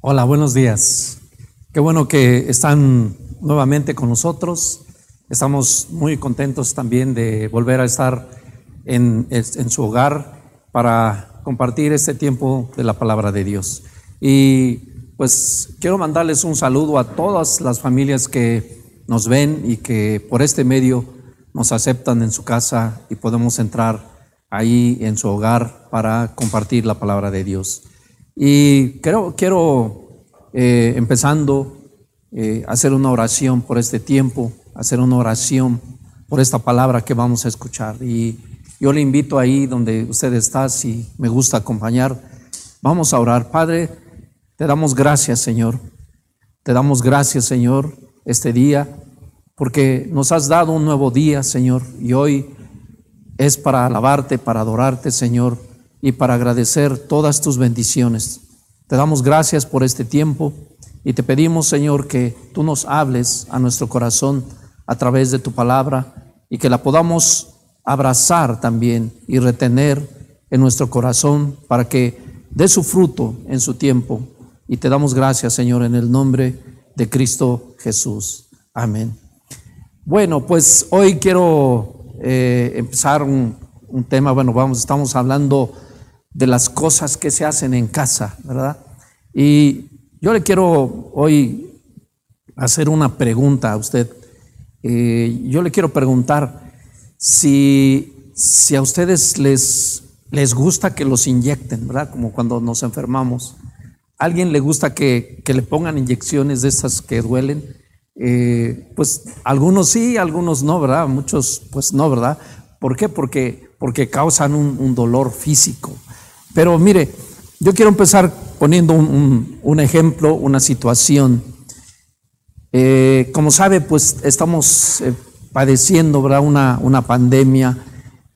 Hola, buenos días. Qué bueno que están nuevamente con nosotros. Estamos muy contentos también de volver a estar en, en, su hogar para compartir este tiempo de la palabra de Dios. Y pues quiero mandarles un saludo a todas las familias que nos ven y que por este medio nos aceptan en su casa y podemos entrar ahí en su hogar para compartir la palabra de Dios. Y quiero, quiero eh, empezando, eh, hacer una oración por este tiempo, hacer una oración por esta palabra que vamos a escuchar. Y yo le invito ahí donde usted está, si me gusta acompañar, vamos a orar. Padre, te damos gracias, Señor. Te damos gracias, Señor, este día, porque nos has dado un nuevo día, Señor, y hoy es para alabarte, para adorarte, Señor, y para agradecer todas tus bendiciones. Te damos gracias por este tiempo y te pedimos, Señor, que tú nos hables a nuestro corazón a través de tu palabra y que la podamos abrazar también y retener en nuestro corazón para que dé su fruto en su tiempo. Y te damos gracias, Señor, en el nombre de Cristo Jesús. Amén. Bueno, pues hoy quiero eh, empezar un, un tema, bueno, vamos, estamos hablando de las cosas que se hacen en casa, ¿verdad? Y yo le quiero hoy hacer una pregunta a usted. Eh, yo le quiero preguntar si, si a ustedes les, les gusta que los inyecten, ¿verdad? Como cuando nos enfermamos. ¿A alguien le gusta que, que le pongan inyecciones de esas que duelen? Eh, pues algunos sí, algunos no, ¿verdad? Muchos pues no, ¿verdad? ¿Por qué? Porque, porque causan un, un dolor físico. Pero mire, yo quiero empezar poniendo un, ejemplo, una situación. Eh, como sabe, pues estamos eh, padeciendo. Una, una, pandemia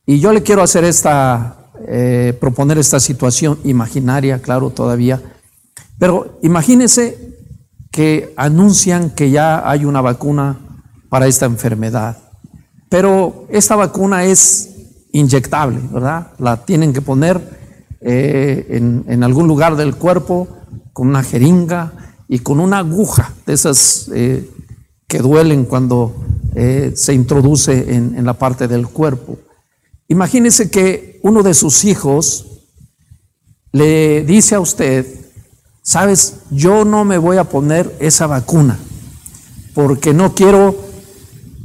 y yo le quiero hacer esta, eh, proponer esta situación imaginaria, claro, todavía. Pero imagínese que anuncian que ya hay una vacuna para esta enfermedad. Pero esta vacuna es inyectable, ¿verdad? La tienen que poner eh, en, algún lugar del cuerpo con una jeringa y con una aguja de esas eh, que duelen cuando eh, se introduce en, en la parte del cuerpo. Imagínese que uno de sus hijos le dice a usted, sabes, yo no me voy a poner esa vacuna porque no quiero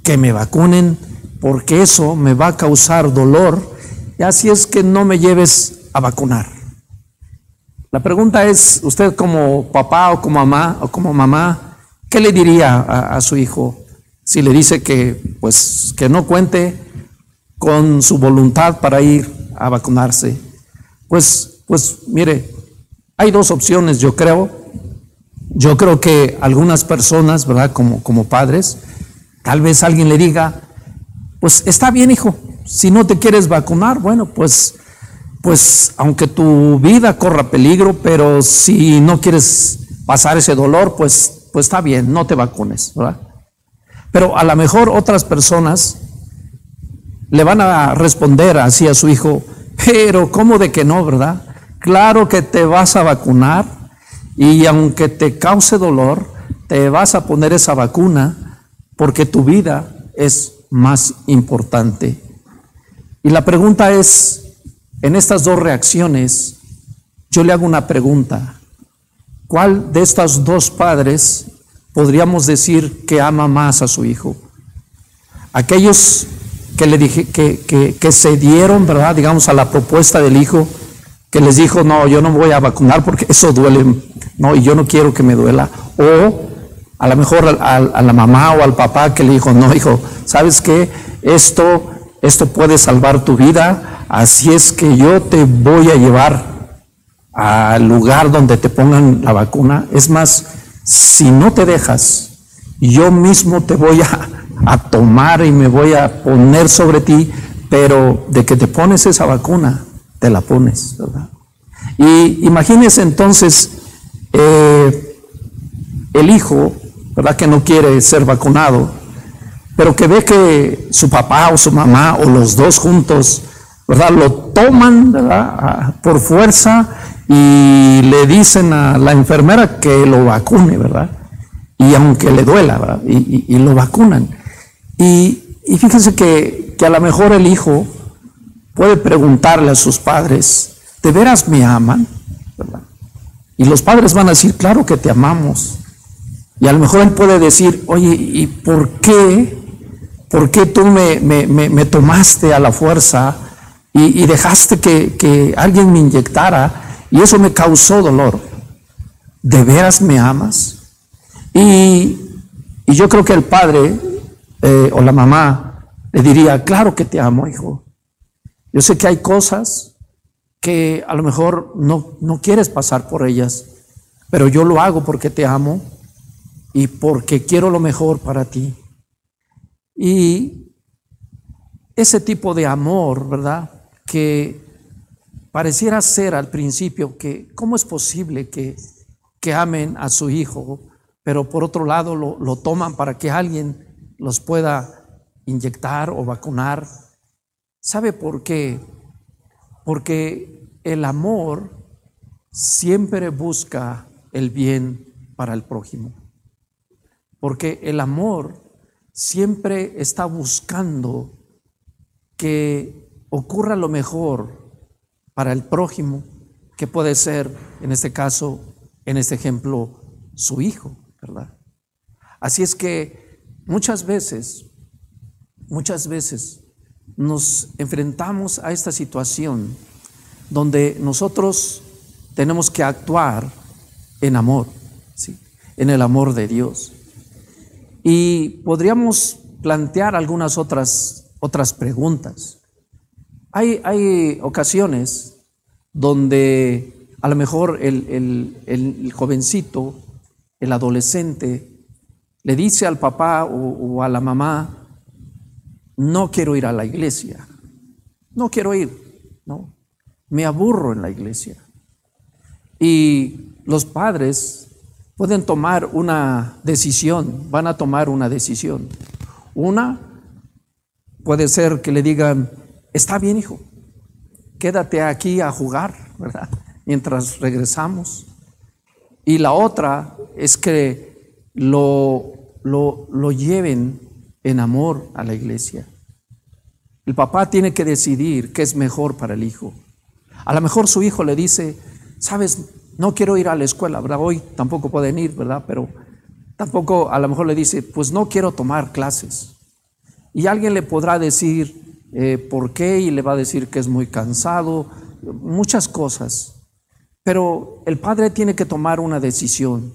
que me vacunen porque eso me va a causar dolor y así es que no me lleves a vacunar. La pregunta es, usted como papá o como mamá o como mamá, ¿qué le diría a, su hijo si le dice que pues que no cuente con su voluntad para ir a vacunarse? Pues pues mire, hay dos opciones, yo creo. Yo creo que algunas personas, ¿verdad? Como como padres, tal vez alguien le diga, pues está bien, hijo, si no te quieres vacunar, bueno, pues pues aunque tu vida corra peligro, pero si no quieres pasar ese dolor, pues, pues está bien, no te vacunes, ¿verdad? Pero a lo mejor otras personas le van a responder así a su hijo, pero ¿cómo de que no, verdad? Claro que te vas a vacunar y aunque te cause dolor, te vas a poner esa vacuna porque tu vida es más importante. Y la pregunta es, en estas dos reacciones, yo le hago una pregunta. ¿Cuál de estos dos padres podríamos decir que ama más a su hijo? Aquellos que le dije que, que, se dieron, ¿verdad? Digamos, a la propuesta del hijo, que les dijo, no, yo no voy a vacunar porque eso duele, no, y yo no quiero que me duela. O a lo mejor a, a la mamá o al papá que le dijo, no, hijo, ¿sabes qué? Esto, esto puede salvar tu vida, Así es que yo te voy a llevar al lugar donde te pongan la vacuna. Es más, si no te dejas, yo mismo te voy a, tomar y me voy a poner sobre ti, pero de que te pones esa vacuna, te la pones, ¿verdad? Y imagínese entonces eh, el hijo, ¿verdad? Que no quiere ser vacunado, pero que ve que su papá o su mamá o los dos juntos ¿verdad? Lo toman, ¿verdad? Por fuerza y le dicen a la enfermera que lo vacune, ¿verdad? Y aunque le duela, ¿verdad? Y, lo vacunan. Y, fíjense que, que a lo mejor el hijo puede preguntarle a sus padres, ¿de veras me aman? ¿verdad? Y los padres van a decir, claro que te amamos. Y a lo mejor él puede decir, oye, ¿y por qué? ¿Por qué tú me, me, tomaste a la fuerza y, dejaste que, que, alguien me inyectara y eso me causó dolor? ¿De veras me amas? Y, y yo creo que el padre eh, o la mamá le diría, claro que te amo, hijo. Yo sé que hay cosas que a lo mejor no, no quieres pasar por ellas, pero yo lo hago porque te amo y porque quiero lo mejor para ti. Y ese tipo de amor, ¿verdad? Que pareciera ser al principio que, ¿cómo es posible que, que amen a su hijo, pero por otro lado lo, lo toman para que alguien los pueda inyectar o vacunar? ¿Sabe por qué? Porque el amor siempre busca el bien para el prójimo. Porque el amor siempre está buscando que ocurra lo mejor para el prójimo, que puede ser, en este caso, en este ejemplo, su hijo, ¿verdad? Así es que muchas veces, muchas veces nos enfrentamos a esta situación donde nosotros tenemos que actuar en amor, ¿sí? en el amor de Dios. Y podríamos plantear algunas otras, otras preguntas. Hay, hay ocasiones donde a lo mejor el, el, jovencito, el adolescente, le dice al papá o, a la mamá, no quiero ir a la iglesia, no quiero ir, no, me aburro en la iglesia. Y los padres pueden tomar una decisión, van a tomar una decisión. Una puede ser que le digan, está bien hijo, quédate aquí a jugar, ¿verdad? Mientras regresamos. Y la otra es que lo, lo, lo lleven en amor a la iglesia. El papá tiene que decidir qué es mejor para el hijo. A lo mejor su hijo le dice, sabes, no quiero ir a la escuela, ¿verdad? Hoy tampoco pueden ir, ¿verdad? Pero tampoco a lo mejor le dice, pues no quiero tomar clases. Y alguien le podrá decir eh, por qué y le va a decir que es muy cansado, muchas cosas. Pero el padre tiene que tomar una decisión.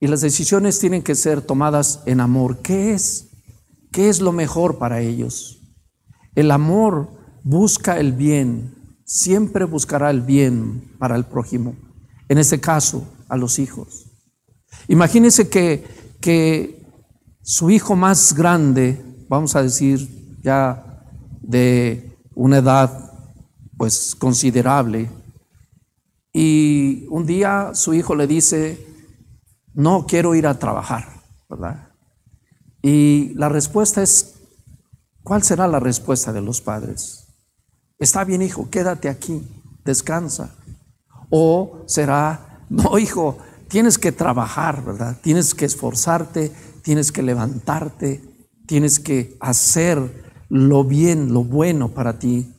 Y las decisiones tienen que ser tomadas en amor. ¿Qué es? ¿Qué es lo mejor para ellos? El amor busca el bien, siempre buscará el bien para el prójimo, en este caso a los hijos. Imagínense que, que su hijo más grande, vamos a decir ya de una edad pues considerable, y un día su hijo le dice, no quiero ir a trabajar, ¿verdad? Y la respuesta es ¿Cuál será la respuesta de los padres? Está bien, hijo, quédate aquí, descansa. O será, no, hijo, tienes que trabajar, ¿verdad? Tienes que esforzarte, tienes que levantarte, tienes que hacer lo bien, lo bueno para ti.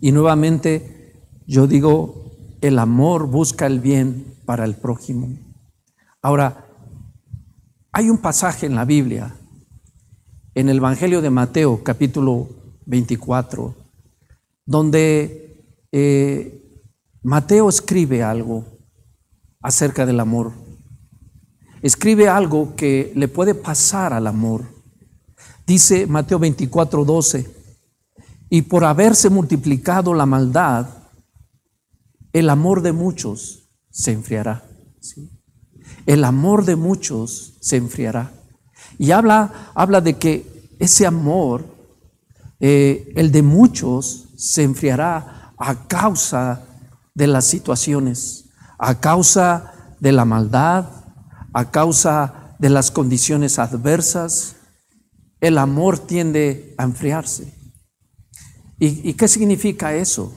Y nuevamente yo digo, el amor busca el bien para el prójimo. Ahora, hay un pasaje en la Biblia en el Evangelio de Mateo, capítulo 24, donde eh, Mateo escribe algo acerca del amor. Escribe algo que le puede pasar al amor. Dice Mateo 24, 12, y por haberse multiplicado la maldad, el amor de muchos se enfriará. El amor de muchos se enfriará. Y habla, habla de que ese amor, eh, el de muchos, se enfriará a causa de las situaciones, a causa de la maldad, a causa de las condiciones adversas. El amor tiende a enfriarse. ¿Y, qué significa eso?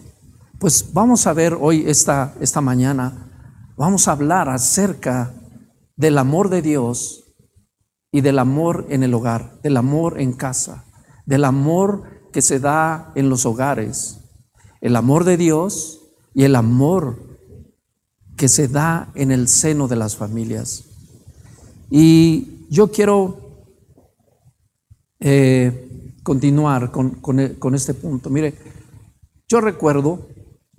Pues vamos a ver hoy, esta, esta mañana, vamos a hablar acerca del amor de Dios y del amor en el hogar, del amor en casa, del amor que se da en los hogares, el amor de Dios y el amor que se da en el seno de las familias. Y yo quiero eh, continuar con, con este punto. Mire, yo recuerdo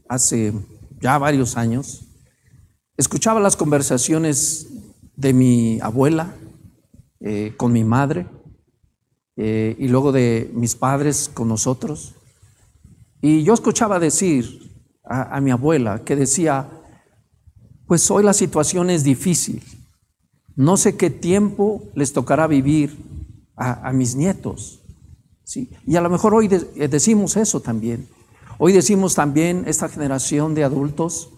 hace ya varios años, escuchaba las conversaciones de mi abuela eh, con mi madre eh, y luego de mis padres con nosotros. Y yo escuchaba decir a, mi abuela que decía, pues hoy la situación es difícil, no sé qué tiempo les tocará vivir a, mis nietos. ¿sí? Y a lo mejor hoy eh, decimos eso también. Hoy decimos también, esta generación de adultos,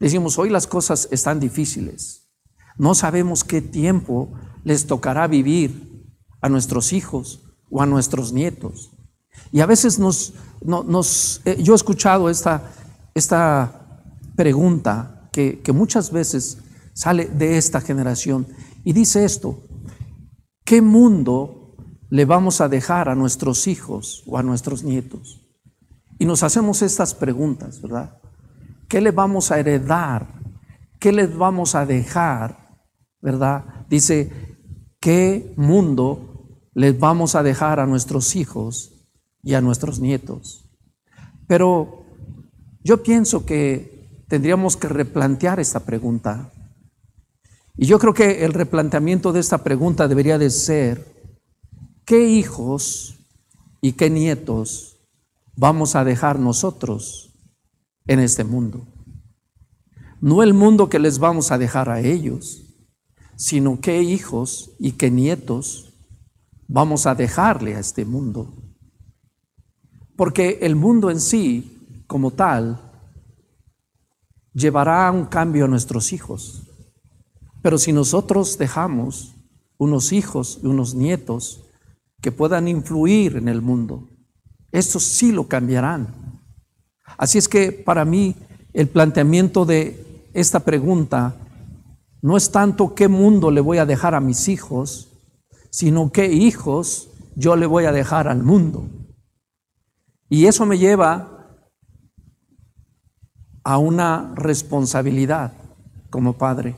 decimos, hoy las cosas están difíciles. No sabemos qué tiempo les tocará vivir a nuestros hijos o a nuestros nietos. Y a veces nos, nos eh, yo he escuchado esta, esta pregunta que, que muchas veces sale de esta generación y dice esto, ¿qué mundo le vamos a dejar a nuestros hijos o a nuestros nietos? Y nos hacemos estas preguntas, ¿verdad? ¿Qué le vamos a heredar? ¿Qué les vamos a dejar? ¿Verdad? Dice, ¿qué mundo les vamos a dejar a nuestros hijos y a nuestros nietos? Pero yo pienso que tendríamos que replantear esta pregunta. Y yo creo que el replanteamiento de esta pregunta debería de ser, ¿qué hijos y qué nietos vamos a dejar nosotros en este mundo. No el mundo que les vamos a dejar a ellos, sino qué hijos y qué nietos vamos a dejarle a este mundo. Porque el mundo en sí, como tal, llevará un cambio a nuestros hijos. Pero si nosotros dejamos unos hijos y unos nietos que puedan influir en el mundo, estos sí lo cambiarán. Así es que para mí el planteamiento de esta pregunta no es tanto qué mundo le voy a dejar a mis hijos, sino qué hijos yo le voy a dejar al mundo. Y eso me lleva a una responsabilidad como padre,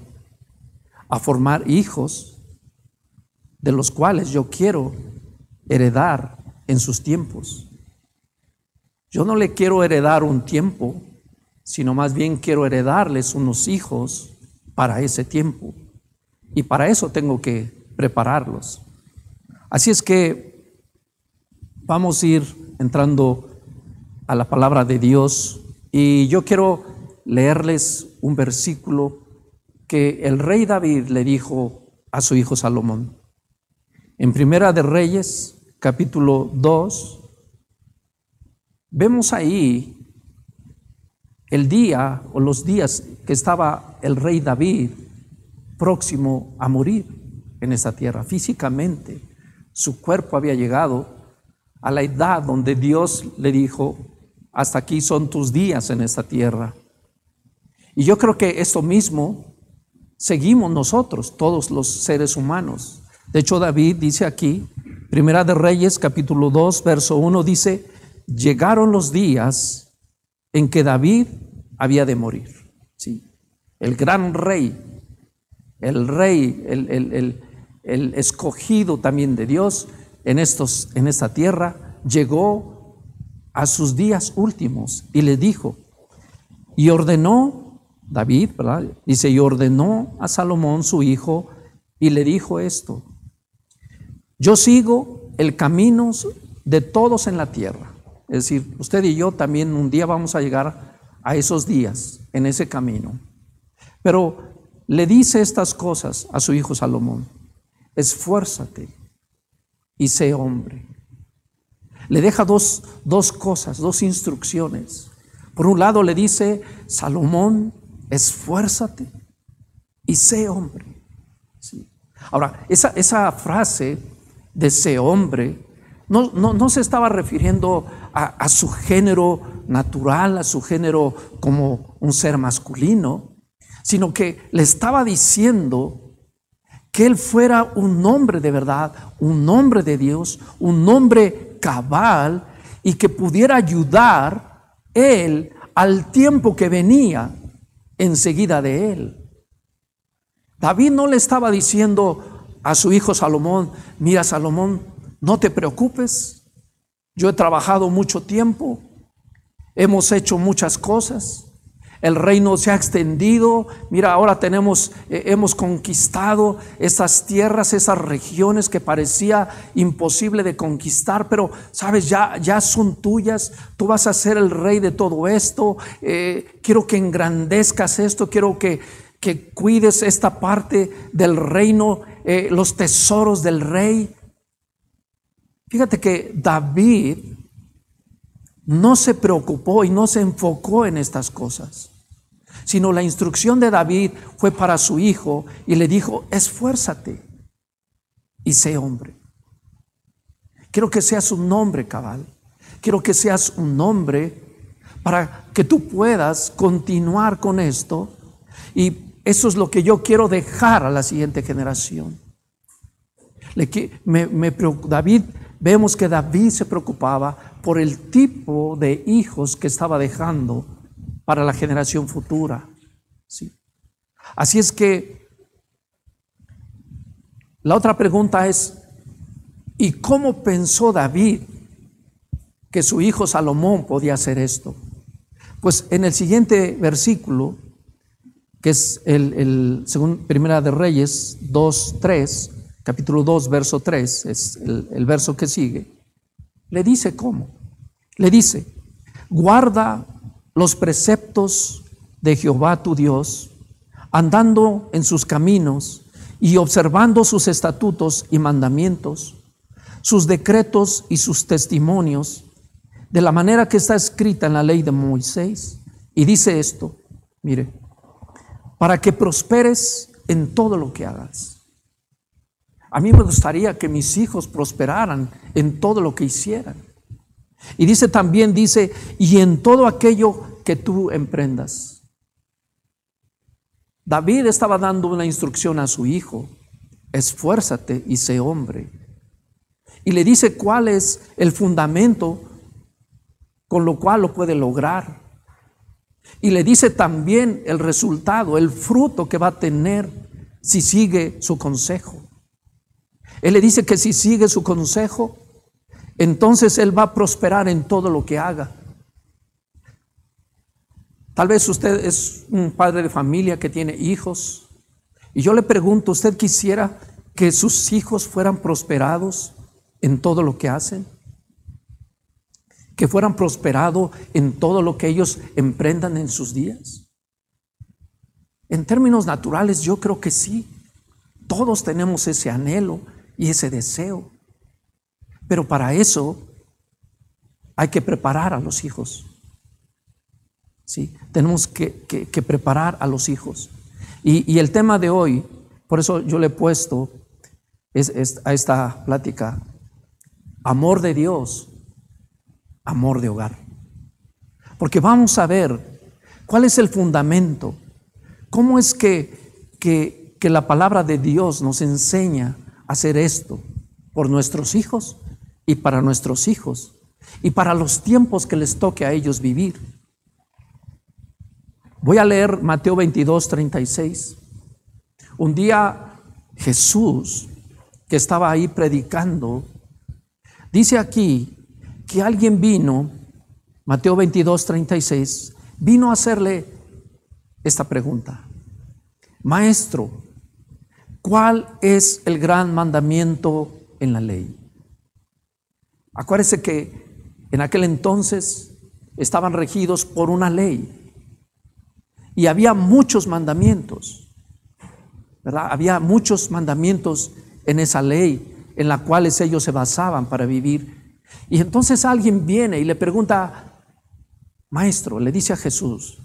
a formar hijos de los cuales yo quiero heredar en sus tiempos. Yo no le quiero heredar un tiempo, sino más bien quiero heredarles unos hijos para ese tiempo. Y para eso tengo que prepararlos. Así es que vamos a ir entrando a la palabra de Dios y yo quiero leerles un versículo que el rey David le dijo a su hijo Salomón. En Primera de Reyes, capítulo 2, Vemos ahí el día o los días que estaba el rey David próximo a morir en esa tierra. Físicamente, su cuerpo había llegado a la edad donde Dios le dijo, hasta aquí son tus días en esta tierra. Y yo creo que esto mismo seguimos nosotros, todos los seres humanos. De hecho, David dice aquí, Primera de Reyes, capítulo 2, verso 1, dice, llegaron los días en que David había de morir. ¿sí? El gran rey, el rey, el, el, escogido también de Dios en, estos, en esta tierra, llegó a sus días últimos y le dijo, y ordenó, David, ¿verdad? Dice, y ordenó a Salomón su hijo y le dijo esto, yo sigo el camino de todos en la tierra es decir, usted y yo también un día vamos a llegar a esos días, en ese camino. Pero le dice estas cosas a su hijo Salomón. Esfuérzate y sé hombre. Le deja dos, dos cosas, dos instrucciones. Por un lado le dice, Salomón, esfuérzate y sé hombre. Ahora, esa, esa frase de sé hombre no, no, se estaba refiriendo a, su género natural, a su género como un ser masculino, sino que le estaba diciendo que él fuera un hombre de verdad, un hombre de Dios, un hombre cabal y que pudiera ayudar él al tiempo que venía enseguida de él. David no le estaba diciendo a su hijo Salomón, mira Salomón, no te preocupes, yo he trabajado mucho tiempo, hemos hecho muchas cosas, el reino se ha extendido, mira, ahora tenemos, eh, hemos conquistado esas tierras, esas regiones que parecía imposible de conquistar, pero sabes, ya, ya son tuyas, tú vas a ser el rey de todo esto, eh, quiero que engrandezcas esto, quiero que, que cuides esta parte del reino, eh, los tesoros del rey. Fíjate que David no se preocupó y no se enfocó en estas cosas, sino la instrucción de David fue para su hijo y le dijo, esfuérzate y sé hombre. Quiero que seas un hombre cabal. Quiero que seas un hombre para que tú puedas continuar con esto. Y eso es lo que yo quiero dejar a la siguiente generación. David vemos que David se preocupaba por el tipo de hijos que estaba dejando para la generación futura. ¿sí? Así es que la otra pregunta es, ¿y cómo pensó David que su hijo Salomón podía hacer esto? Pues en el siguiente versículo, que es el, el según Primera de Reyes 2, 3, capítulo 2, verso 3, es el, verso que sigue, le dice cómo. Le dice, guarda los preceptos de Jehová tu Dios, andando en sus caminos y observando sus estatutos y mandamientos, sus decretos y sus testimonios, de la manera que está escrita en la ley de Moisés. Y dice esto, mire, para que prosperes en todo lo que hagas a mí me gustaría que mis hijos prosperaran en todo lo que hicieran. Y dice también, dice, y en todo aquello que tú emprendas. David estaba dando una instrucción a su hijo, esfuérzate y sé hombre. Y le dice cuál es el fundamento con lo cual lo puede lograr. Y le dice también el resultado, el fruto que va a tener si sigue su consejo. Él le dice que si sigue su consejo, entonces él va a prosperar en todo lo que haga. Tal vez usted es un padre de familia que tiene hijos y yo le pregunto, ¿usted quisiera que sus hijos fueran prosperados en todo lo que hacen? ¿Que fueran prosperados en todo lo que ellos emprendan en sus días? En términos naturales yo creo que sí. Todos tenemos ese anhelo y ese deseo. Pero para eso hay que preparar a los hijos. ¿Sí? Tenemos que, preparar a los hijos. Y, el tema de hoy, por eso yo le he puesto a esta plática, amor de Dios, amor de hogar. Porque vamos a ver cuál es el fundamento, cómo es que, que, que la palabra de Dios nos enseña hacer esto por nuestros hijos y para nuestros hijos y para los tiempos que les toque a ellos vivir. Voy a leer Mateo 22, 36. Un día Jesús, que estaba ahí predicando, dice aquí que alguien vino, Mateo 22, 36, vino a hacerle esta pregunta. Maestro, ¿Cuál es el gran mandamiento en la ley? Acuérdese que en aquel entonces estaban regidos por una ley y había muchos mandamientos, ¿verdad? Había muchos mandamientos en esa ley en la cuales ellos se basaban para vivir. Y entonces alguien viene y le pregunta, maestro, le dice a Jesús,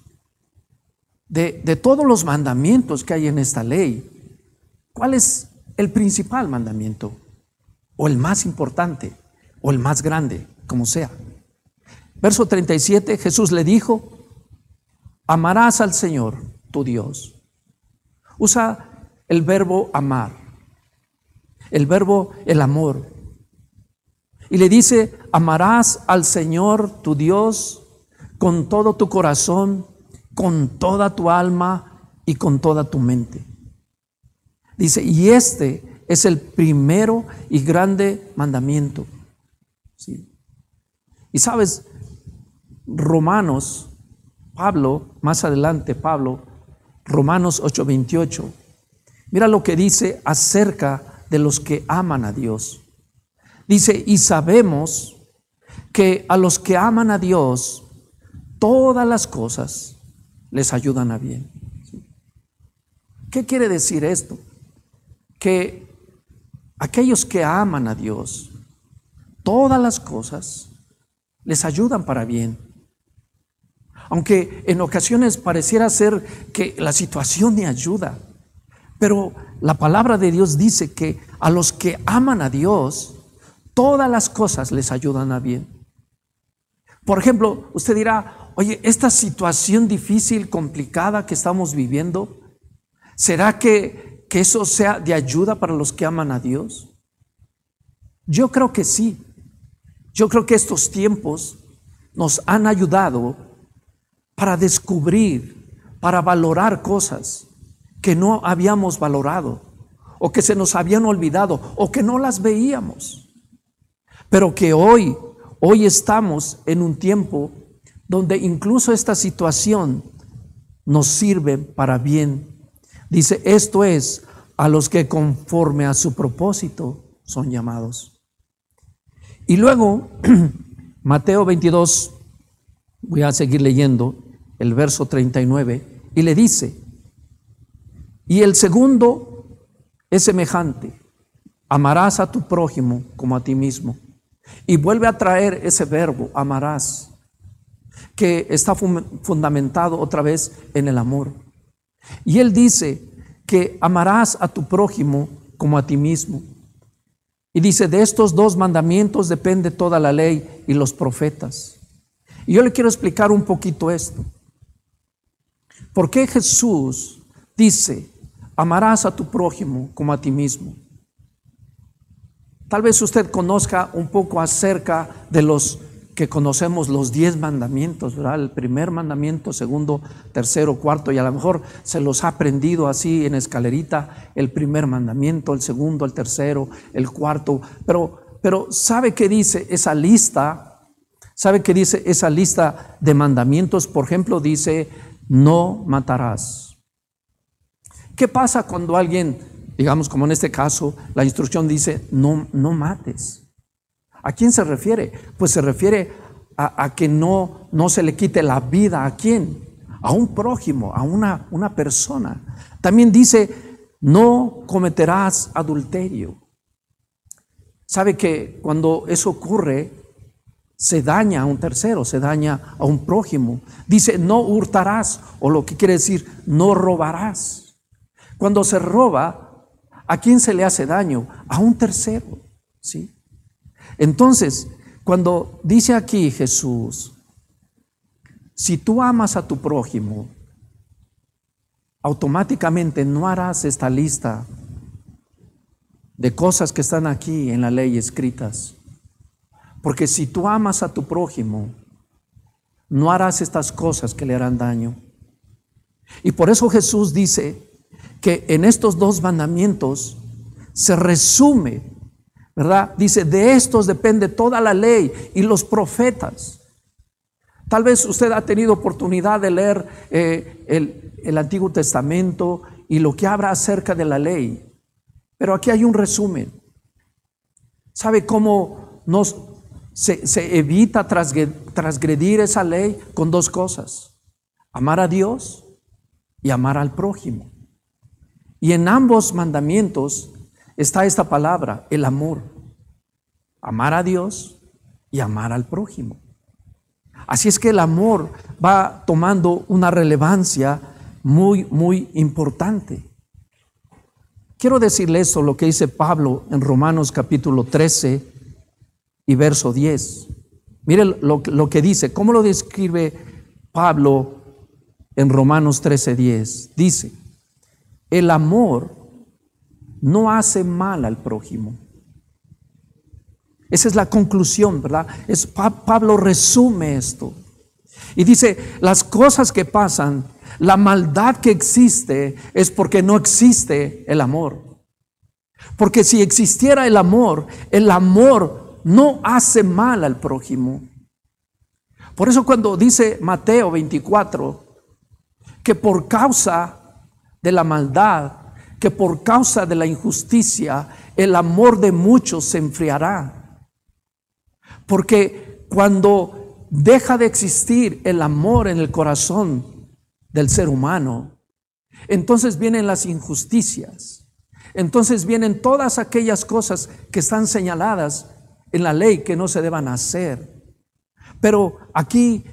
de, de todos los mandamientos que hay en esta ley, ¿Cuál es el principal mandamiento? O el más importante, o el más grande, como sea. Verso 37, Jesús le dijo, amarás al Señor, tu Dios. Usa el verbo amar, el verbo el amor. Y le dice, amarás al Señor, tu Dios, con todo tu corazón, con toda tu alma y con toda tu mente. Dice, y este es el primero y grande mandamiento. Y sabes, Romanos, Pablo, más adelante Pablo, Romanos 8:28, mira lo que dice acerca de los que aman a Dios. Dice, y sabemos que a los que aman a Dios, todas las cosas les ayudan a bien. ¿Qué quiere decir esto? Que aquellos que aman a Dios, todas las cosas les ayudan para bien. Aunque en ocasiones pareciera ser que la situación ni ayuda, pero la palabra de Dios dice que a los que aman a Dios, todas las cosas les ayudan a bien. Por ejemplo, usted dirá, oye, esta situación difícil, complicada que estamos viviendo, ¿será que, que eso sea de ayuda para los que aman a Dios? Yo creo que sí. Yo creo que estos tiempos nos han ayudado para descubrir, para valorar cosas que no habíamos valorado o que se nos habían olvidado o que no las veíamos. Pero que hoy, hoy estamos en un tiempo donde incluso esta situación nos sirve para bien. Dice, esto es a los que conforme a su propósito son llamados. Y luego, Mateo 22, voy a seguir leyendo el verso 39, y le dice, y el segundo es semejante, amarás a tu prójimo como a ti mismo. Y vuelve a traer ese verbo, amarás, que está fundamentado otra vez en el amor. Y él dice que amarás a tu prójimo como a ti mismo. Y dice, de estos dos mandamientos depende toda la ley y los profetas. Y yo le quiero explicar un poquito esto. ¿Por qué Jesús dice, amarás a tu prójimo como a ti mismo? Tal vez usted conozca un poco acerca de los que conocemos los diez mandamientos, ¿verdad? El primer mandamiento, segundo, tercero, cuarto, y a lo mejor se los ha aprendido así en escalerita, el primer mandamiento, el segundo, el tercero, el cuarto, pero, pero ¿sabe qué dice esa lista? ¿Sabe qué dice esa lista de mandamientos? Por ejemplo, dice, no matarás. ¿Qué pasa cuando alguien, digamos como en este caso, la instrucción dice, no, no mates? ¿A quién se refiere? Pues se refiere a, que no, no se le quite la vida. ¿A quién? A un prójimo, a una, una persona. También dice, no cometerás adulterio. Sabe que cuando eso ocurre, se daña a un tercero, se daña a un prójimo. Dice, no hurtarás, o lo que quiere decir, no robarás. Cuando se roba, ¿a quién se le hace daño? A un tercero, ¿sí? Entonces, cuando dice aquí Jesús, si tú amas a tu prójimo, automáticamente no harás esta lista de cosas que están aquí en la ley escritas. Porque si tú amas a tu prójimo, no harás estas cosas que le harán daño. Y por eso Jesús dice que en estos dos mandamientos se resume ¿verdad? Dice, de estos depende toda la ley y los profetas. Tal vez usted ha tenido oportunidad de leer eh, el, Antiguo Testamento y lo que habla acerca de la ley, pero aquí hay un resumen. ¿Sabe cómo nos, se, se evita transgredir esa ley? Con dos cosas, amar a Dios y amar al prójimo. Y en ambos mandamientos está esta palabra, el amor. Amar a Dios y amar al prójimo. Así es que el amor va tomando una relevancia muy, muy importante. Quiero decirle esto, lo que dice Pablo en Romanos capítulo 13 y verso 10. Mire lo, lo que dice, ¿cómo lo describe Pablo en Romanos 13:10? Dice, el amor no hace mal al prójimo. Esa es la conclusión, ¿verdad? Es, Pablo resume esto. Y dice, las cosas que pasan, la maldad que existe es porque no existe el amor. Porque si existiera el amor, el amor no hace mal al prójimo. Por eso cuando dice Mateo 24, que por causa de la maldad, que por causa de la injusticia, el amor de muchos se enfriará. Porque cuando deja de existir el amor en el corazón del ser humano, entonces vienen las injusticias. Entonces vienen todas aquellas cosas que están señaladas en la ley que no se deban hacer. Pero aquí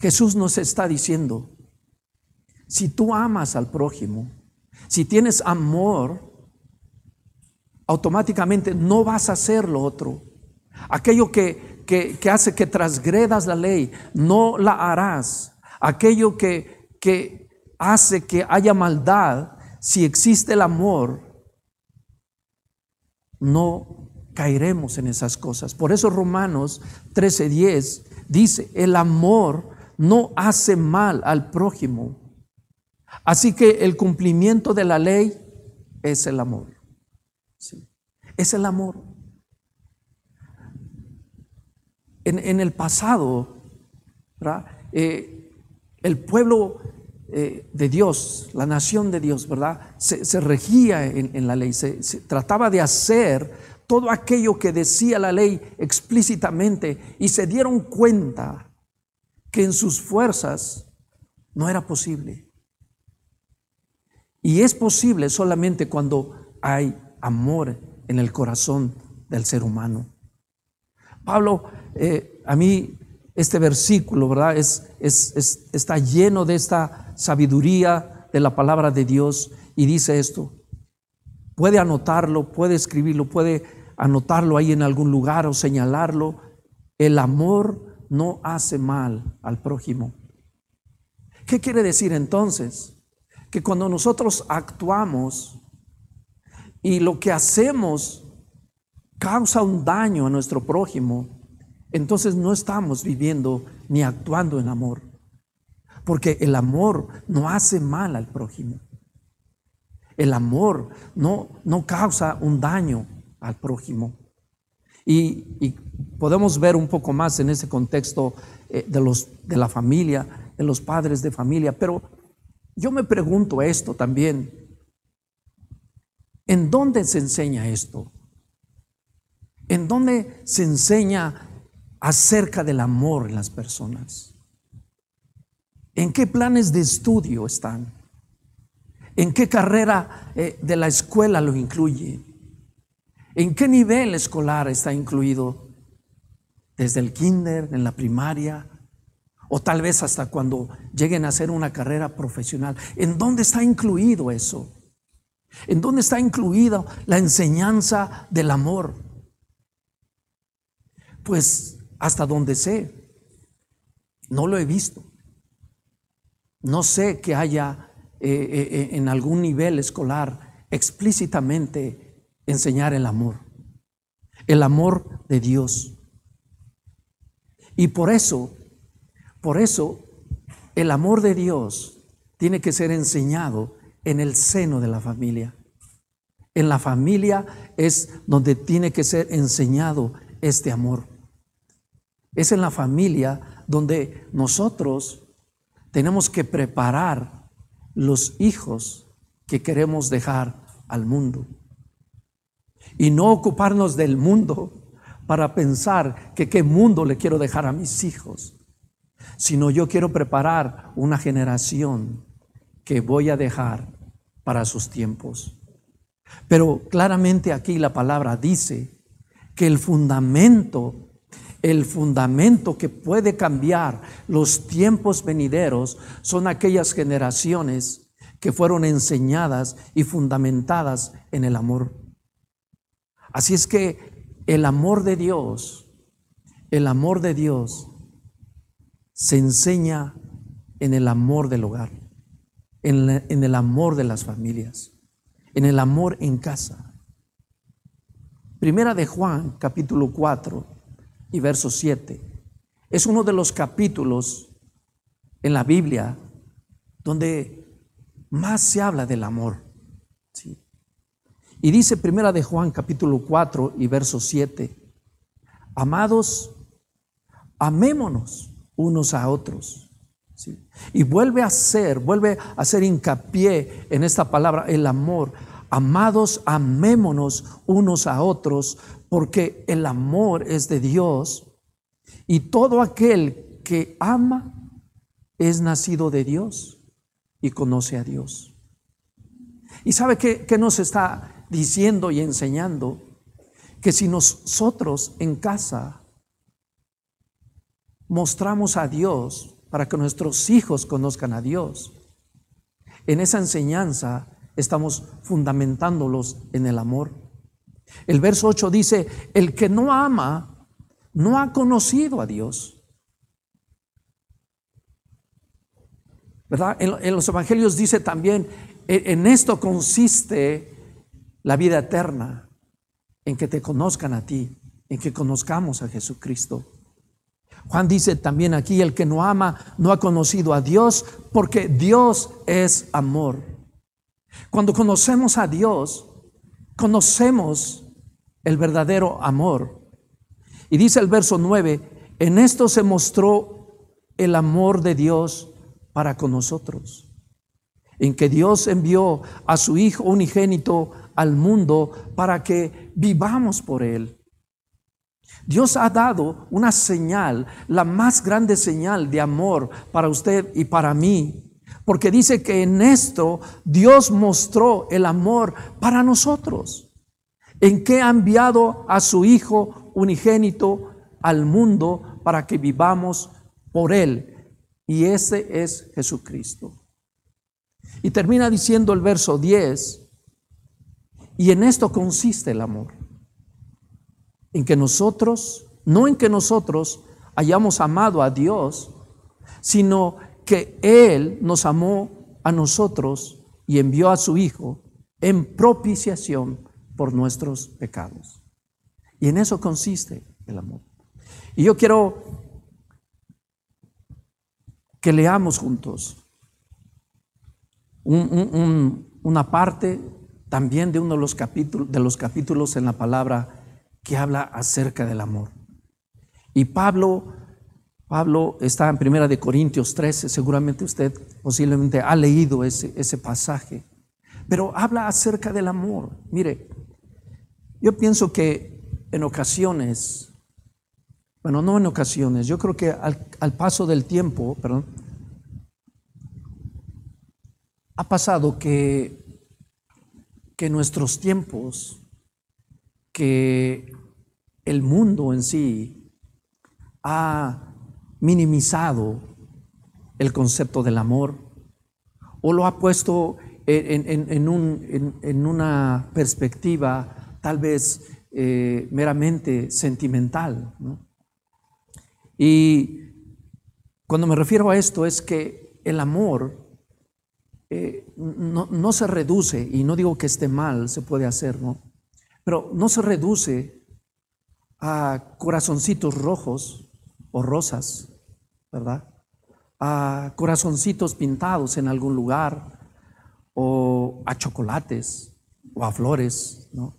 Jesús nos está diciendo, si tú amas al prójimo, si tienes amor, automáticamente no vas a hacer lo otro. Aquello que, que, hace que transgredas la ley, no la harás. Aquello que, que hace que haya maldad, si existe el amor, no caeremos en esas cosas. Por eso Romanos 13:10 dice, el amor no hace mal al prójimo, Así que el cumplimiento de la ley es el amor. Es el amor. En, el pasado, eh, el pueblo eh, de Dios, la nación de Dios, ¿verdad? Se, regía en, la ley, se, trataba de hacer todo aquello que decía la ley explícitamente y se dieron cuenta que en sus fuerzas no era posible. Y es posible solamente cuando hay amor en el corazón del ser humano. Pablo, eh, a mí este versículo, ¿verdad? Es, es, está lleno de esta sabiduría de la palabra de Dios y dice esto. Puede anotarlo, puede escribirlo, puede anotarlo ahí en algún lugar o señalarlo. El amor no hace mal al prójimo. ¿Qué quiere decir entonces? Que cuando nosotros actuamos y lo que hacemos causa un daño a nuestro prójimo, entonces no estamos viviendo ni actuando en amor. Porque el amor no hace mal al prójimo. El amor no, no causa un daño al prójimo. Y, podemos ver un poco más en ese contexto eh, de, los, de la familia, de los padres de familia, pero yo me pregunto esto también. ¿En dónde se enseña esto? ¿En dónde se enseña acerca del amor en las personas? ¿En qué planes de estudio están? ¿En qué carrera eh, de la escuela lo incluye? ¿En qué nivel escolar está incluido? ¿Desde el kinder, en la primaria, o tal vez hasta cuando lleguen a hacer una carrera profesional. ¿En dónde está incluido eso? ¿En dónde está incluida la enseñanza del amor? Pues hasta donde sé, no lo he visto. No sé que haya eh, eh, eh, en algún nivel escolar explícitamente enseñar el amor, el amor de Dios. Y por eso por eso, el amor de Dios tiene que ser enseñado en el seno de la familia. En la familia es donde tiene que ser enseñado este amor. Es en la familia donde nosotros tenemos que preparar los hijos que queremos dejar al mundo. Y no ocuparnos del mundo para pensar que qué mundo le quiero dejar a mis hijos sino yo quiero preparar una generación que voy a dejar para sus tiempos. Pero claramente aquí la palabra dice que el fundamento, el fundamento que puede cambiar los tiempos venideros son aquellas generaciones que fueron enseñadas y fundamentadas en el amor. Así es que el amor de Dios el amor de Dios se enseña en el amor del hogar, en, en el amor de las familias, en el amor en casa. Primera de Juan, capítulo 4 y verso 7, es uno de los capítulos en la Biblia donde más se habla del amor. Y dice Primera de Juan capítulo 4 y verso 7, amados, amémonos unos a otros. ¿sí? Y vuelve a ser, vuelve a hacer hincapié en esta palabra, el amor. Amados, amémonos unos a otros, porque el amor es de Dios y todo aquel que ama es nacido de Dios y conoce a Dios. ¿Y sabe qué, nos está diciendo y enseñando? Que si nosotros en casa mostramos a Dios para que nuestros hijos conozcan a Dios, en esa enseñanza estamos fundamentándolos en el amor. El verso 8 dice, el que no ama no ha conocido a Dios. En, los evangelios dice también, en, esto consiste la vida eterna, en que te conozcan a ti, en que conozcamos a Jesucristo. Juan dice también aquí, el que no ama no ha conocido a Dios porque Dios es amor. Cuando conocemos a Dios, conocemos el verdadero amor. Y dice el verso 9, en esto se mostró el amor de Dios para con nosotros. En que Dios envió a su Hijo unigénito al mundo para que vivamos por Él. Dios ha dado una señal, la más grande señal de amor para usted y para mí. Porque dice que en esto Dios mostró el amor para nosotros. En que ha enviado a su Hijo unigénito al mundo para que vivamos por Él. Y ese es Jesucristo. Y termina diciendo el verso 10, y en esto consiste el amor, en que nosotros, no en que nosotros hayamos amado a Dios, sino que Él nos amó a nosotros y envió a su Hijo en propiciación por nuestros pecados. Y en eso consiste el amor. Y yo quiero que leamos juntos una parte también de uno de los, capítulos, de los capítulos en la palabra que habla acerca del amor. Y Pablo, Pablo está en Primera de Corintios 13, seguramente usted posiblemente ha leído ese, ese pasaje, pero habla acerca del amor. Mire, yo pienso que en ocasiones bueno, no en ocasiones, yo creo que al, paso del tiempo, perdón, ha pasado que, que nuestros tiempos, que el mundo en sí ha minimizado el concepto del amor o lo ha puesto en, una perspectiva tal vez eh, meramente sentimental. ¿no? Y cuando me refiero a esto es que el amor eh, no, se reduce, y no digo que esté mal, se puede hacer, ¿no? Pero no se reduce a corazoncitos rojos o rosas, ¿verdad? A corazoncitos pintados en algún lugar, o a chocolates, o a flores, ¿no?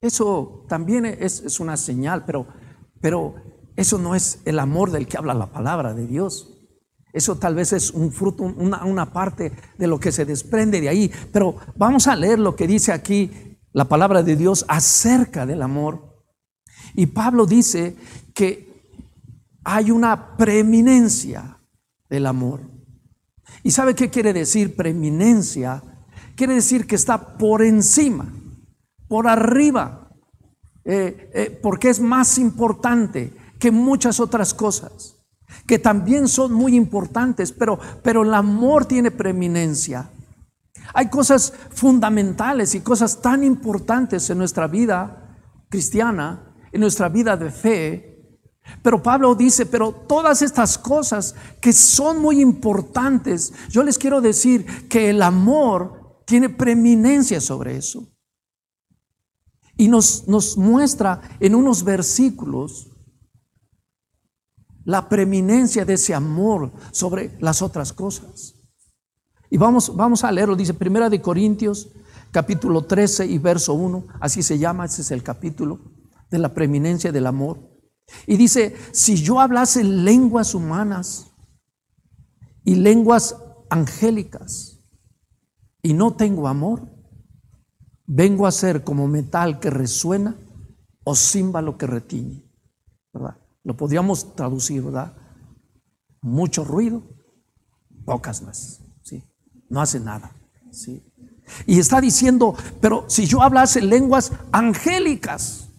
Eso también es, una señal, pero, pero eso no es el amor del que habla la palabra de Dios. Eso tal vez es un fruto, una, parte de lo que se desprende de ahí. Pero vamos a leer lo que dice aquí la palabra de Dios acerca del amor. Y Pablo dice que hay una preeminencia del amor. ¿Y sabe qué quiere decir preeminencia? Quiere decir que está por encima, por arriba, eh, eh, porque es más importante, que muchas otras cosas, que también son muy importantes, pero, pero el amor tiene preeminencia. Hay cosas fundamentales y cosas tan importantes en nuestra vida cristiana, en nuestra vida de fe, Pero Pablo dice, pero todas estas cosas que son muy importantes, yo les quiero decir que el amor tiene preeminencia sobre eso. Y nos, nos muestra en unos versículos la preeminencia de ese amor sobre las otras cosas. Y vamos, vamos a leerlo, dice Primera de Corintios, capítulo 13 y verso 1, así se llama, ese es el capítulo de la preeminencia del amor. Y dice, si yo hablase lenguas humanas y lenguas angélicas y no tengo amor, vengo a ser como metal que resuena o címbalo que retiñe. ¿verdad? Lo podríamos traducir, ¿verdad? Mucho ruido, pocas más. No hace nada. ¿sí? Y está diciendo, pero si yo hablase lenguas angélicas,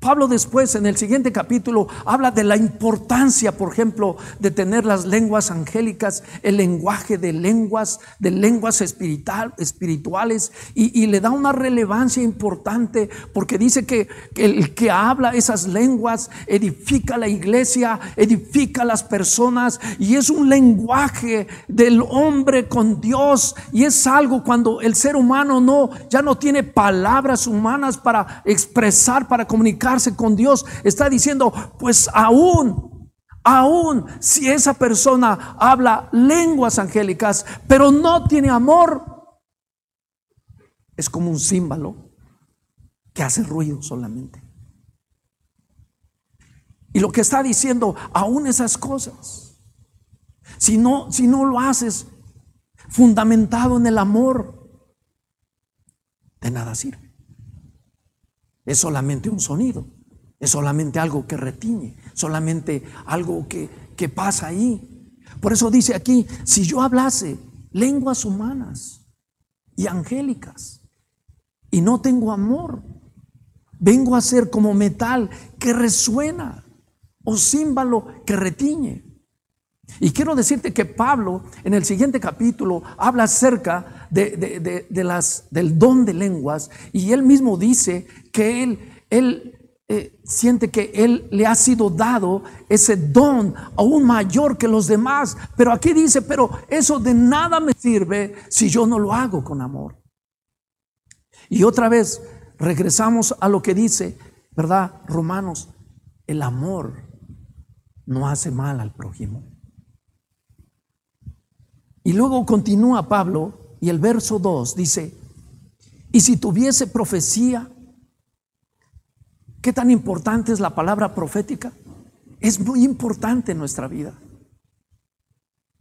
Pablo después en el siguiente capítulo habla de la importancia, por ejemplo, de tener las lenguas angélicas, el lenguaje de lenguas, de lenguas espiritual, espirituales, y, le da una relevancia importante porque dice que, que, el que habla esas lenguas edifica la iglesia, edifica a las personas, y es un lenguaje del hombre con Dios, y es algo cuando el ser humano no, ya no tiene palabras humanas para expresar, para comunicar con Dios, está diciendo, pues aún, aún si esa persona habla lenguas angélicas, pero no tiene amor, es como un símbolo que hace ruido solamente. Y lo que está diciendo, aún esas cosas, si no, si no lo haces fundamentado en el amor, de nada sirve es solamente un sonido, es solamente algo que retiñe, solamente algo que, que pasa ahí. Por eso dice aquí, si yo hablase lenguas humanas y angélicas y no tengo amor, vengo a ser como metal que resuena o címbalo que retiñe. Y quiero decirte que Pablo en el siguiente capítulo habla acerca de, las, del don de lenguas y él mismo dice que él, él eh, siente que él le ha sido dado ese don aún mayor que los demás. Pero aquí dice, pero eso de nada me sirve si yo no lo hago con amor. Y otra vez regresamos a lo que dice, ¿verdad? Romanos, el amor no hace mal al prójimo. Y luego continúa Pablo y el verso 2 dice, y si tuviese profecía, ¿qué tan importante es la palabra profética? Es muy importante en nuestra vida.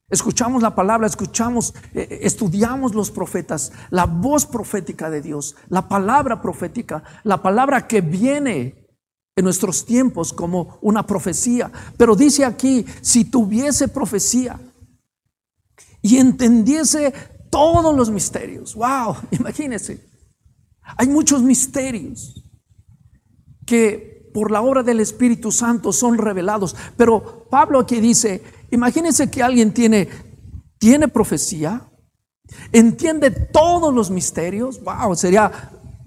Escuchamos la palabra, escuchamos, eh, eh, estudiamos los profetas, la voz profética de Dios, la palabra profética, la palabra que viene en nuestros tiempos como una profecía. Pero dice aquí, si tuviese profecía, y entendiese todos los misterios. Wow, imagínense. Hay muchos misterios que por la obra del Espíritu Santo son revelados. Pero Pablo aquí dice, imagínense que alguien tiene, tiene profecía, entiende todos los misterios. Wow, sería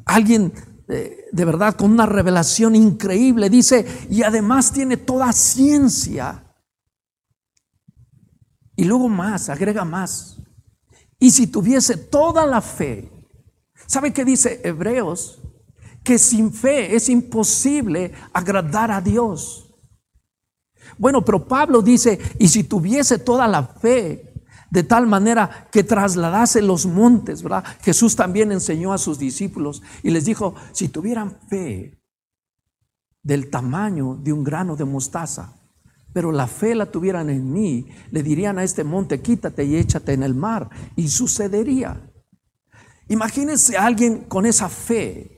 alguien de, de verdad con una revelación increíble. Dice, y además tiene toda ciencia y luego más, agrega más. Y si tuviese toda la fe, ¿sabe qué dice Hebreos? Que sin fe es imposible agradar a Dios. Bueno, pero Pablo dice, y si tuviese toda la fe, de tal manera que trasladase los montes, ¿verdad? Jesús también enseñó a sus discípulos y les dijo, si tuvieran fe del tamaño de un grano de mostaza, pero la fe la tuvieran en mí, le dirían a este monte, quítate y échate en el mar, y sucedería. Imagínense a alguien con esa fe.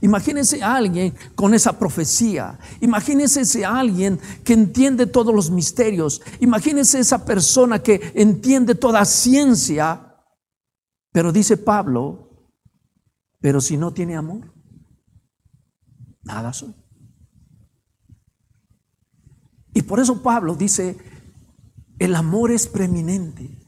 Imagínense a alguien con esa profecía. Imagínense a alguien que entiende todos los misterios. Imagínense esa persona que entiende toda ciencia. Pero dice Pablo, pero si no tiene amor, nada soy. Y por eso Pablo dice, el amor es preeminente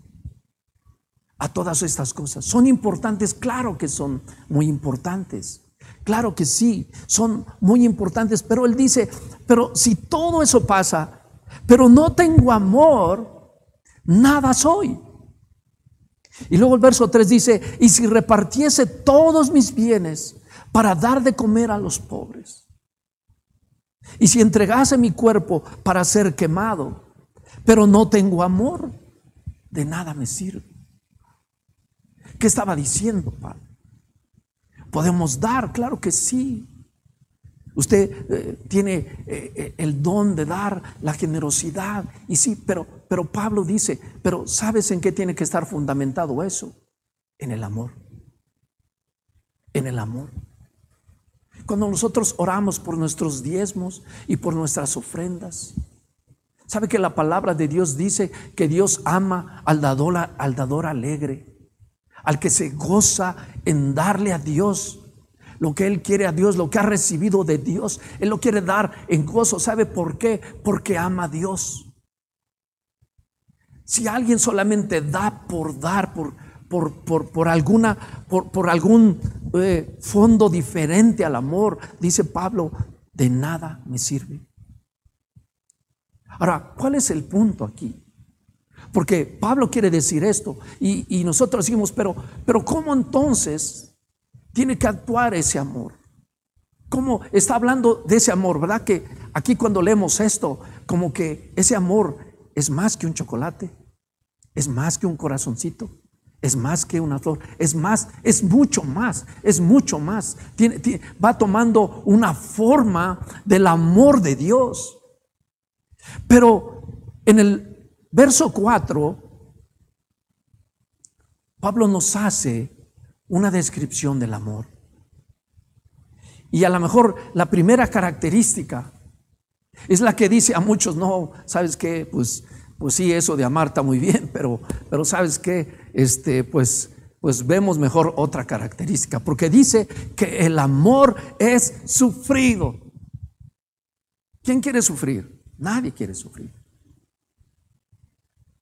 a todas estas cosas. ¿Son importantes? Claro que son muy importantes. Claro que sí, son muy importantes, pero él dice, pero si todo eso pasa, pero no tengo amor, nada soy. Y luego el verso 3 dice, y si repartiese todos mis bienes para dar de comer a los pobres, y si entregase mi cuerpo para ser quemado, pero no tengo amor, de nada me sirve. ¿Qué estaba diciendo Pablo? ¿Podemos dar? Claro que sí. Usted eh, tiene eh, eh, el don de dar, la generosidad, y sí, pero, pero Pablo dice, pero ¿sabes en qué tiene que estar fundamentado eso? En el amor. En el amor. Cuando nosotros oramos por nuestros diezmos y por nuestras ofrendas, ¿sabe que la palabra de Dios dice que Dios ama al al dador alegre? Al que se goza en darle a Dios lo que Él quiere a Dios, lo que ha recibido de Dios. Él lo quiere dar en gozo. ¿Sabe por qué? Porque ama a Dios. Si alguien solamente da por dar, por, por, por, alguna, por, algún eh, fondo diferente al amor, dice Pablo, de nada me sirve. Ahora, ¿cuál es el punto aquí? Porque Pablo quiere decir esto y, nosotros decimos, pero, pero ¿cómo entonces tiene que actuar ese amor? ¿Cómo está hablando de ese amor? ¿Verdad que aquí cuando leemos esto, como que ese amor es más que un chocolate, es más que un corazoncito, es más que una flor, es más, es mucho más, es mucho más. va tomando una forma del amor de Dios. Pero en el Verso 4, Pablo nos hace una descripción del amor. Y a lo mejor la primera característica es la que dice a muchos, no, ¿sabes qué? Pues, pues sí, eso de amar está muy bien, pero, pero ¿sabes qué? Este, pues, pues vemos mejor otra característica, porque dice que el amor es sufrido. ¿Quién quiere sufrir? Nadie quiere sufrir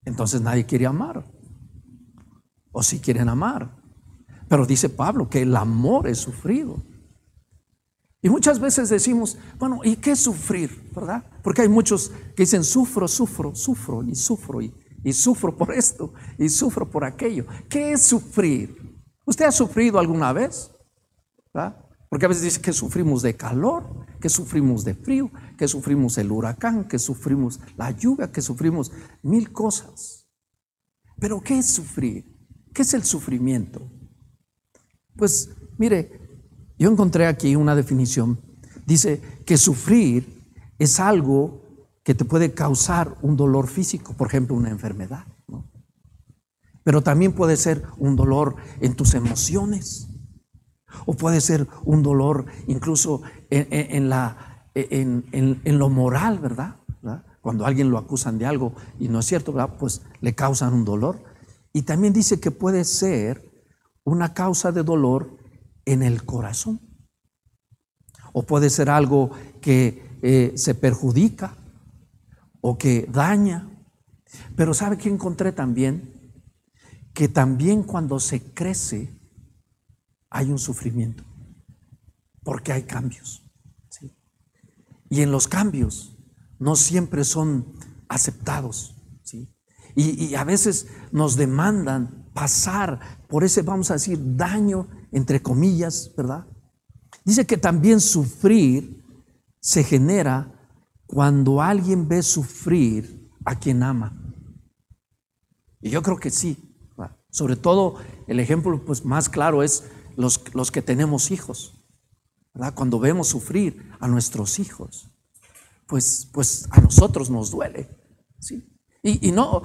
entonces nadie quiere amar. O si quieren amar. Pero dice Pablo que el amor es sufrido. Y muchas veces decimos, bueno, ¿y qué es sufrir? ¿Verdad? Porque hay muchos que dicen, sufro, sufro, sufro y sufro y, sufro por esto y sufro por aquello. ¿Qué es sufrir? ¿Usted ha sufrido alguna vez? Porque a veces dice que sufrimos de calor, que sufrimos de frío, que sufrimos el huracán, que sufrimos la lluvia, que sufrimos mil cosas. Pero ¿qué es sufrir? ¿Qué es el sufrimiento? Pues mire, yo encontré aquí una definición. Dice que sufrir es algo que te puede causar un dolor físico, por ejemplo, una enfermedad. Pero también puede ser un dolor en tus emociones o puede ser un dolor incluso en, la, en, lo moral, ¿verdad? Cuando alguien lo acusan de algo y no es cierto. Pues le causan un dolor. Y también dice que puede ser una causa de dolor en el corazón. O puede ser algo que eh, se perjudica o que daña. Pero ¿sabe qué encontré también? Que también cuando se crece hay un sufrimiento, porque hay cambios. Y en los cambios no siempre son aceptados. ¿sí? Y, a veces nos demandan pasar por ese, vamos a decir, daño, entre comillas, ¿verdad? Dice que también sufrir se genera cuando alguien ve sufrir a quien ama. Y yo creo que sí. Sobre todo el ejemplo pues, más claro es los, que tenemos hijos, Cuando vemos sufrir a nuestros hijos, pues, pues a nosotros nos duele, ¿sí? Y, no,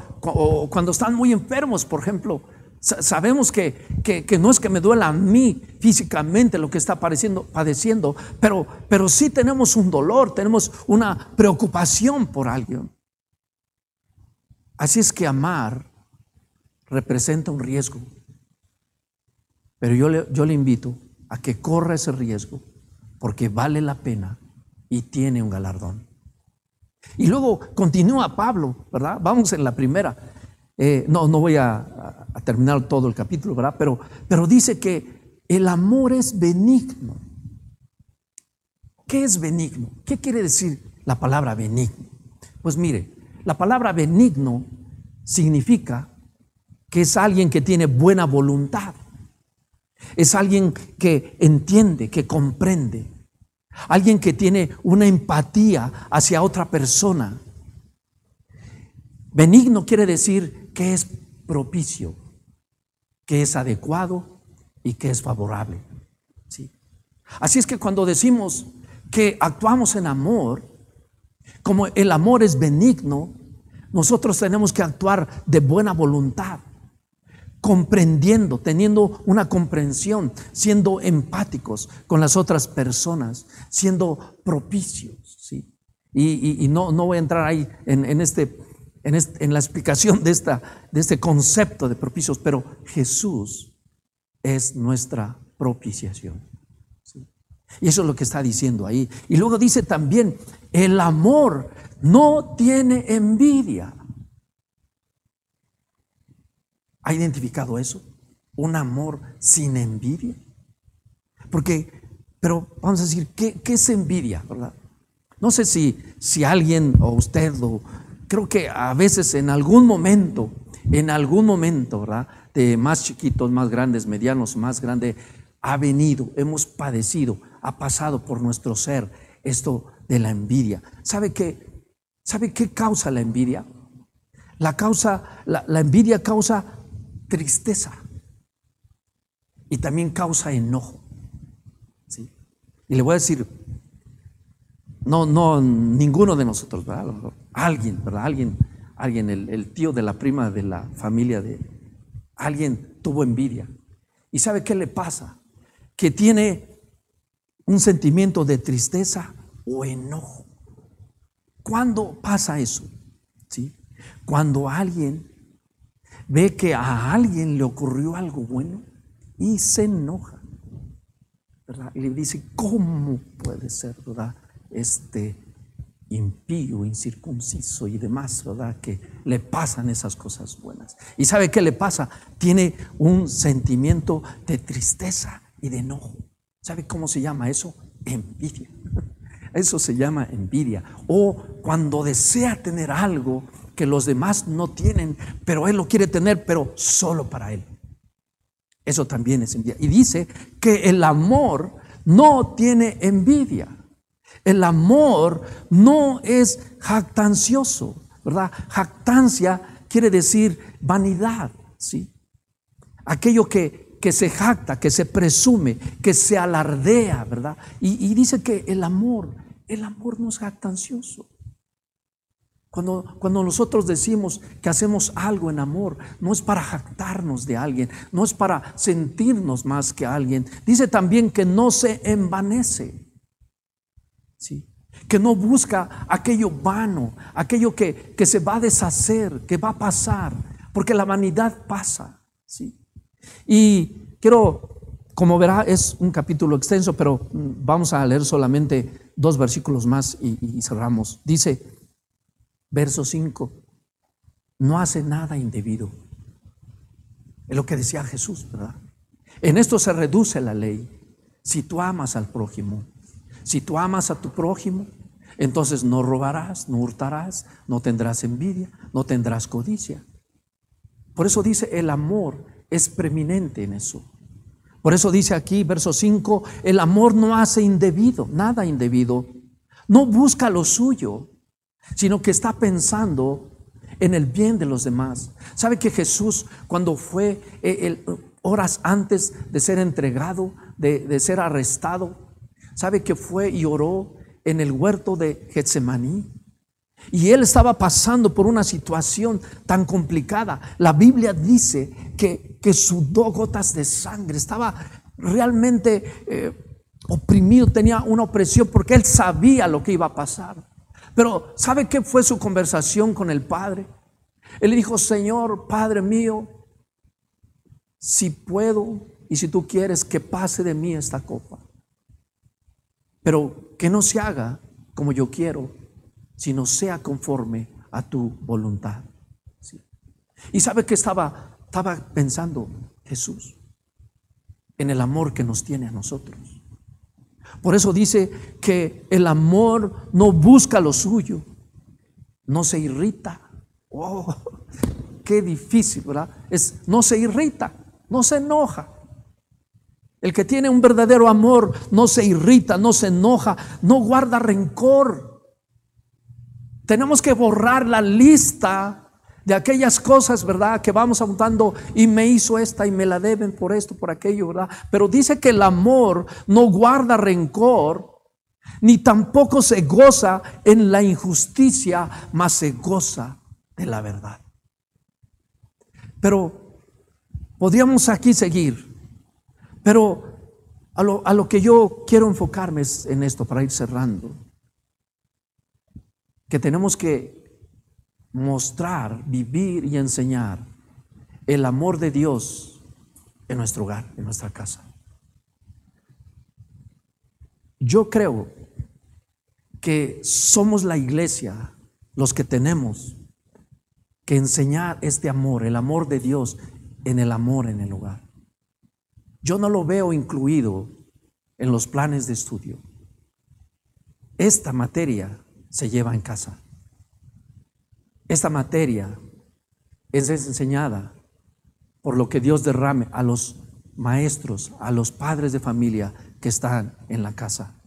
cuando están muy enfermos, por ejemplo, sabemos que, que, no es que me duela a mí físicamente lo que está padeciendo, padeciendo pero, pero sí tenemos un dolor, tenemos una preocupación por alguien. Así es que amar representa un riesgo. Pero yo yo le invito a que corra ese riesgo porque vale la pena y tiene un galardón. Y luego continúa Pablo, ¿verdad? Vamos en la primera. Eh, no, no voy a, terminar todo el capítulo, ¿verdad? Pero, pero dice que el amor es benigno. ¿qué es benigno? ¿Qué quiere decir la palabra benigno? Pues mire, la palabra benigno significa que es alguien que tiene buena voluntad. Es alguien que entiende, que comprende. Alguien que tiene una empatía hacia otra persona. Benigno quiere decir que es propicio, que es adecuado y que es favorable. ¿sí? Así es que cuando decimos que actuamos en amor, como el amor es benigno, nosotros tenemos que actuar de buena voluntad, comprendiendo, teniendo una comprensión, siendo empáticos con las otras personas, siendo propicios. ¿sí? Y, no, no, voy a entrar ahí en, este, en, en la explicación de, esta, de este concepto de propicios, pero Jesús es nuestra propiciación. Y eso es lo que está diciendo ahí. Y luego dice también, el amor no tiene envidia. ¿Ha identificado eso? Un amor sin envidia. Porque, pero vamos a decir, ¿qué, es envidia? ¿verdad? No sé si, si alguien o usted, o, creo que a veces en algún momento, en algún momento, ¿verdad? De más chiquitos, más grandes, medianos, más grande, ha venido, hemos padecido, ha pasado por nuestro ser esto de la envidia. ¿Sabe qué? ¿Sabe qué causa la envidia? La causa, la, la envidia causa tristeza y también causa enojo. ¿sí? Y le voy a decir, no, no, ninguno de nosotros, ¿verdad? Alguien, ¿verdad? Alguien, alguien, el, tío de la prima de la familia de alguien tuvo envidia. ¿Y sabe qué le pasa? Que tiene un sentimiento de tristeza o enojo. ¿Cuándo pasa eso? ¿Sí? Cuando alguien ve que a alguien le ocurrió algo bueno y se enoja. Y le dice, ¿cómo puede ser, verdad? Este impío, incircunciso y demás, ¿verdad? Que le pasan esas cosas buenas. ¿Y sabe qué le pasa? Tiene un sentimiento de tristeza y de enojo. ¿Sabe cómo se llama eso? Envidia. Eso se llama envidia. O cuando desea tener algo que los demás no tienen, pero él lo quiere tener, pero solo para él. Eso también es envidia. Y dice que el amor no tiene envidia. El amor no es jactancioso, ¿verdad? Jactancia quiere decir vanidad, ¿sí? Aquello que, que se jacta, que se presume, que se alardea, ¿verdad? Y, y dice que el amor, el amor no es jactancioso. Cuando, nosotros decimos que hacemos algo en amor, no es para jactarnos de alguien, no es para sentirnos más que alguien. Dice también que no se envanece, ¿sí? que no busca aquello vano, aquello que, que, se va a deshacer, que va a pasar, porque la vanidad pasa. ¿sí? Y quiero, como verá, es un capítulo extenso, pero mm, vamos a leer solamente dos versículos más y cerramos. Dice, Verso 5. No hace nada indebido. Es lo que decía Jesús, ¿verdad? En esto se reduce la ley. Si tú amas al prójimo, si tú amas a tu prójimo, entonces no robarás, no hurtarás, no tendrás envidia, no tendrás codicia. Por eso dice, el amor es preeminente en eso. Por eso dice aquí, verso 5, el amor no hace indebido, nada indebido. No busca lo suyo, sino que está pensando en el bien de los demás. ¿Sabe que Jesús, cuando fue eh, horas antes de ser entregado, de, ser arrestado, ¿sabe que fue y oró en el huerto de Getsemaní? Y él estaba pasando por una situación tan complicada. La Biblia dice que, que sudó gotas de sangre, estaba realmente eh, oprimido, tenía una opresión porque él sabía lo que iba a pasar. Pero ¿sabe qué fue su conversación con el Padre? Él le dijo, Señor, Padre mío, si puedo y si tú quieres que pase de mí esta copa, pero que no se haga como yo quiero, sino sea conforme a tu voluntad. Y sabe que estaba, estaba pensando Jesús en el amor que nos tiene a nosotros. Por eso dice que el amor no busca lo suyo, no se irrita. Oh, qué difícil, ¿verdad? Es, no se irrita, no se enoja. El que tiene un verdadero amor no se irrita, no se enoja, no guarda rencor. Tenemos que borrar la lista de aquellas cosas, ¿verdad? Que vamos apuntando y me hizo esta y me la deben por esto, por aquello, ¿verdad? Pero dice que el amor no guarda rencor, ni tampoco se goza en la injusticia, mas se goza de la verdad. Pero podríamos aquí seguir, pero a lo, a lo que yo quiero enfocarme es en esto para ir cerrando, que tenemos que mostrar, vivir y enseñar el amor de Dios en nuestro hogar, en nuestra casa. Yo creo que somos la iglesia los que tenemos que enseñar este amor, el amor de Dios en el amor en el hogar. Yo no lo veo incluido en los planes de estudio. Esta materia se lleva en casa. Esta materia es enseñada por lo que Dios derrame a los maestros, a los padres de familia que están en la casa.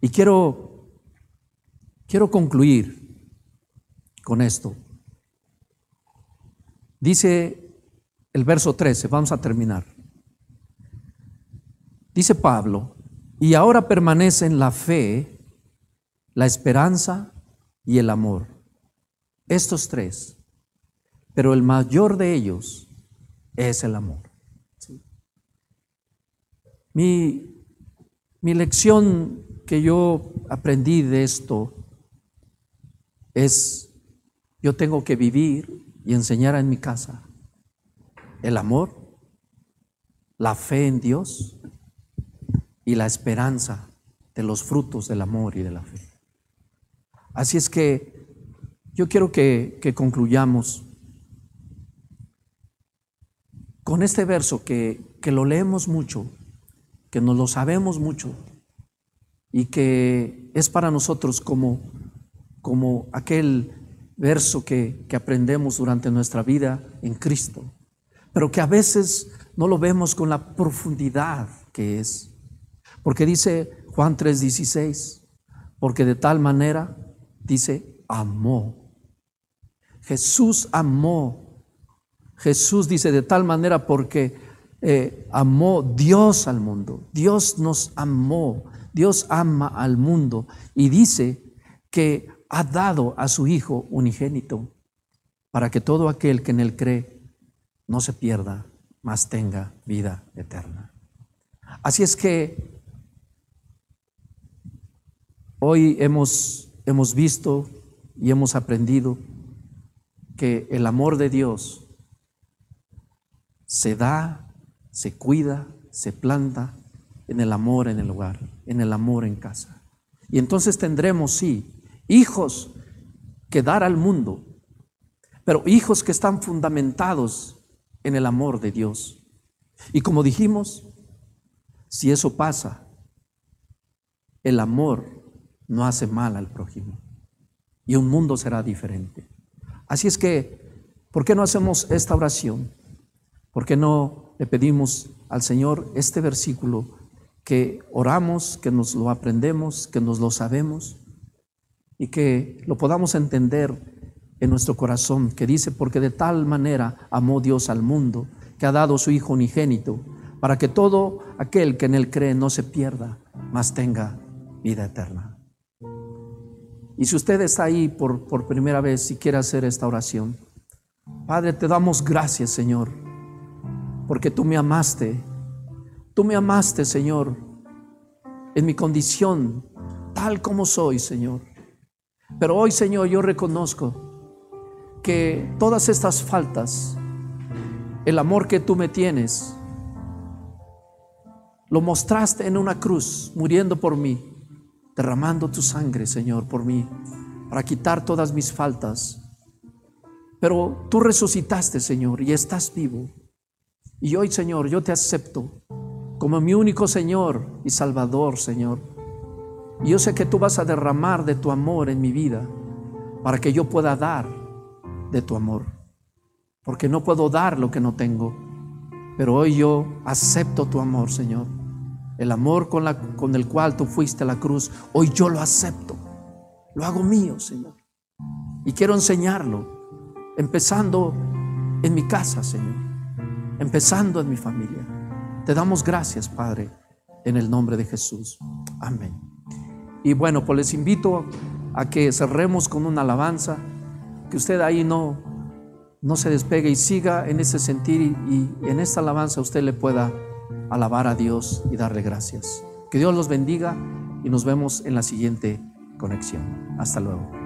Y quiero, quiero concluir con esto. Dice el verso 13, vamos a terminar. Dice Pablo, y ahora permanecen la fe, la esperanza y el amor. Estos tres. Pero el mayor de ellos es el amor. Mi, mi lección que yo aprendí de esto es, yo tengo que vivir y enseñar en mi casa el amor, la fe en Dios y la esperanza de los frutos del amor y de la fe. Así es que yo quiero que, concluyamos con este verso que, lo leemos mucho, que nos lo sabemos mucho y que es para nosotros como, como aquel verso que, que aprendemos durante nuestra vida en Cristo, pero que a veces no lo vemos con la profundidad que es. Porque dice Juan 3:16, porque de tal manera, dice, amó Jesús amó. Jesús dice de tal manera porque eh, amó Dios al mundo. Dios nos amó. Dios ama al mundo. Y dice que ha dado a su Hijo unigénito para que todo aquel que en él cree no se pierda, mas tenga vida eterna. Así es que hoy hemos, hemos visto y hemos aprendido que el amor de Dios se da, se cuida, se planta en el amor en el hogar, en el amor en casa. Y entonces tendremos, sí, hijos que dar al mundo, pero hijos que están fundamentados en el amor de Dios. Y como dijimos, si eso pasa, el amor no hace mal al prójimo y un mundo será diferente. Así es que, ¿por qué no hacemos esta oración? ¿Por qué no le pedimos al Señor este versículo que oramos, que nos lo aprendemos, que nos lo sabemos y que lo podamos entender en nuestro corazón, que dice, porque de tal manera amó Dios al mundo, que ha dado su Hijo unigénito, para que todo aquel que en él cree no se pierda, mas tenga vida eterna. Y si usted está ahí por, por primera vez y quiere hacer esta oración, Padre, te damos gracias, Señor, porque tú me amaste. Tú me amaste, Señor, en mi condición, tal como soy, Señor. Pero hoy, Señor, yo reconozco que todas estas faltas, el amor que tú me tienes, lo mostraste en una cruz, muriendo por mí derramando tu sangre, Señor, por mí, para quitar todas mis faltas. Pero tú resucitaste, Señor, y estás vivo. Y hoy, Señor, yo te acepto como mi único Señor y Salvador, Señor. Y yo sé que tú vas a derramar de tu amor en mi vida para que yo pueda dar de tu amor. Porque no puedo dar lo que no tengo. Pero hoy yo acepto tu amor, Señor. El amor con, el cual tú fuiste a la cruz, hoy yo lo acepto. Lo hago mío, Señor. Y quiero enseñarlo, empezando en mi casa, Señor. Empezando en mi familia. Te damos gracias, Padre, en el nombre de Jesús. Amén. Y bueno, pues les invito a que cerremos con una alabanza, que usted ahí no, no se despegue y siga en ese sentir y en esta alabanza usted le pueda alabar a Dios y darle gracias. Que Dios los bendiga y nos vemos en la siguiente conexión. Hasta luego.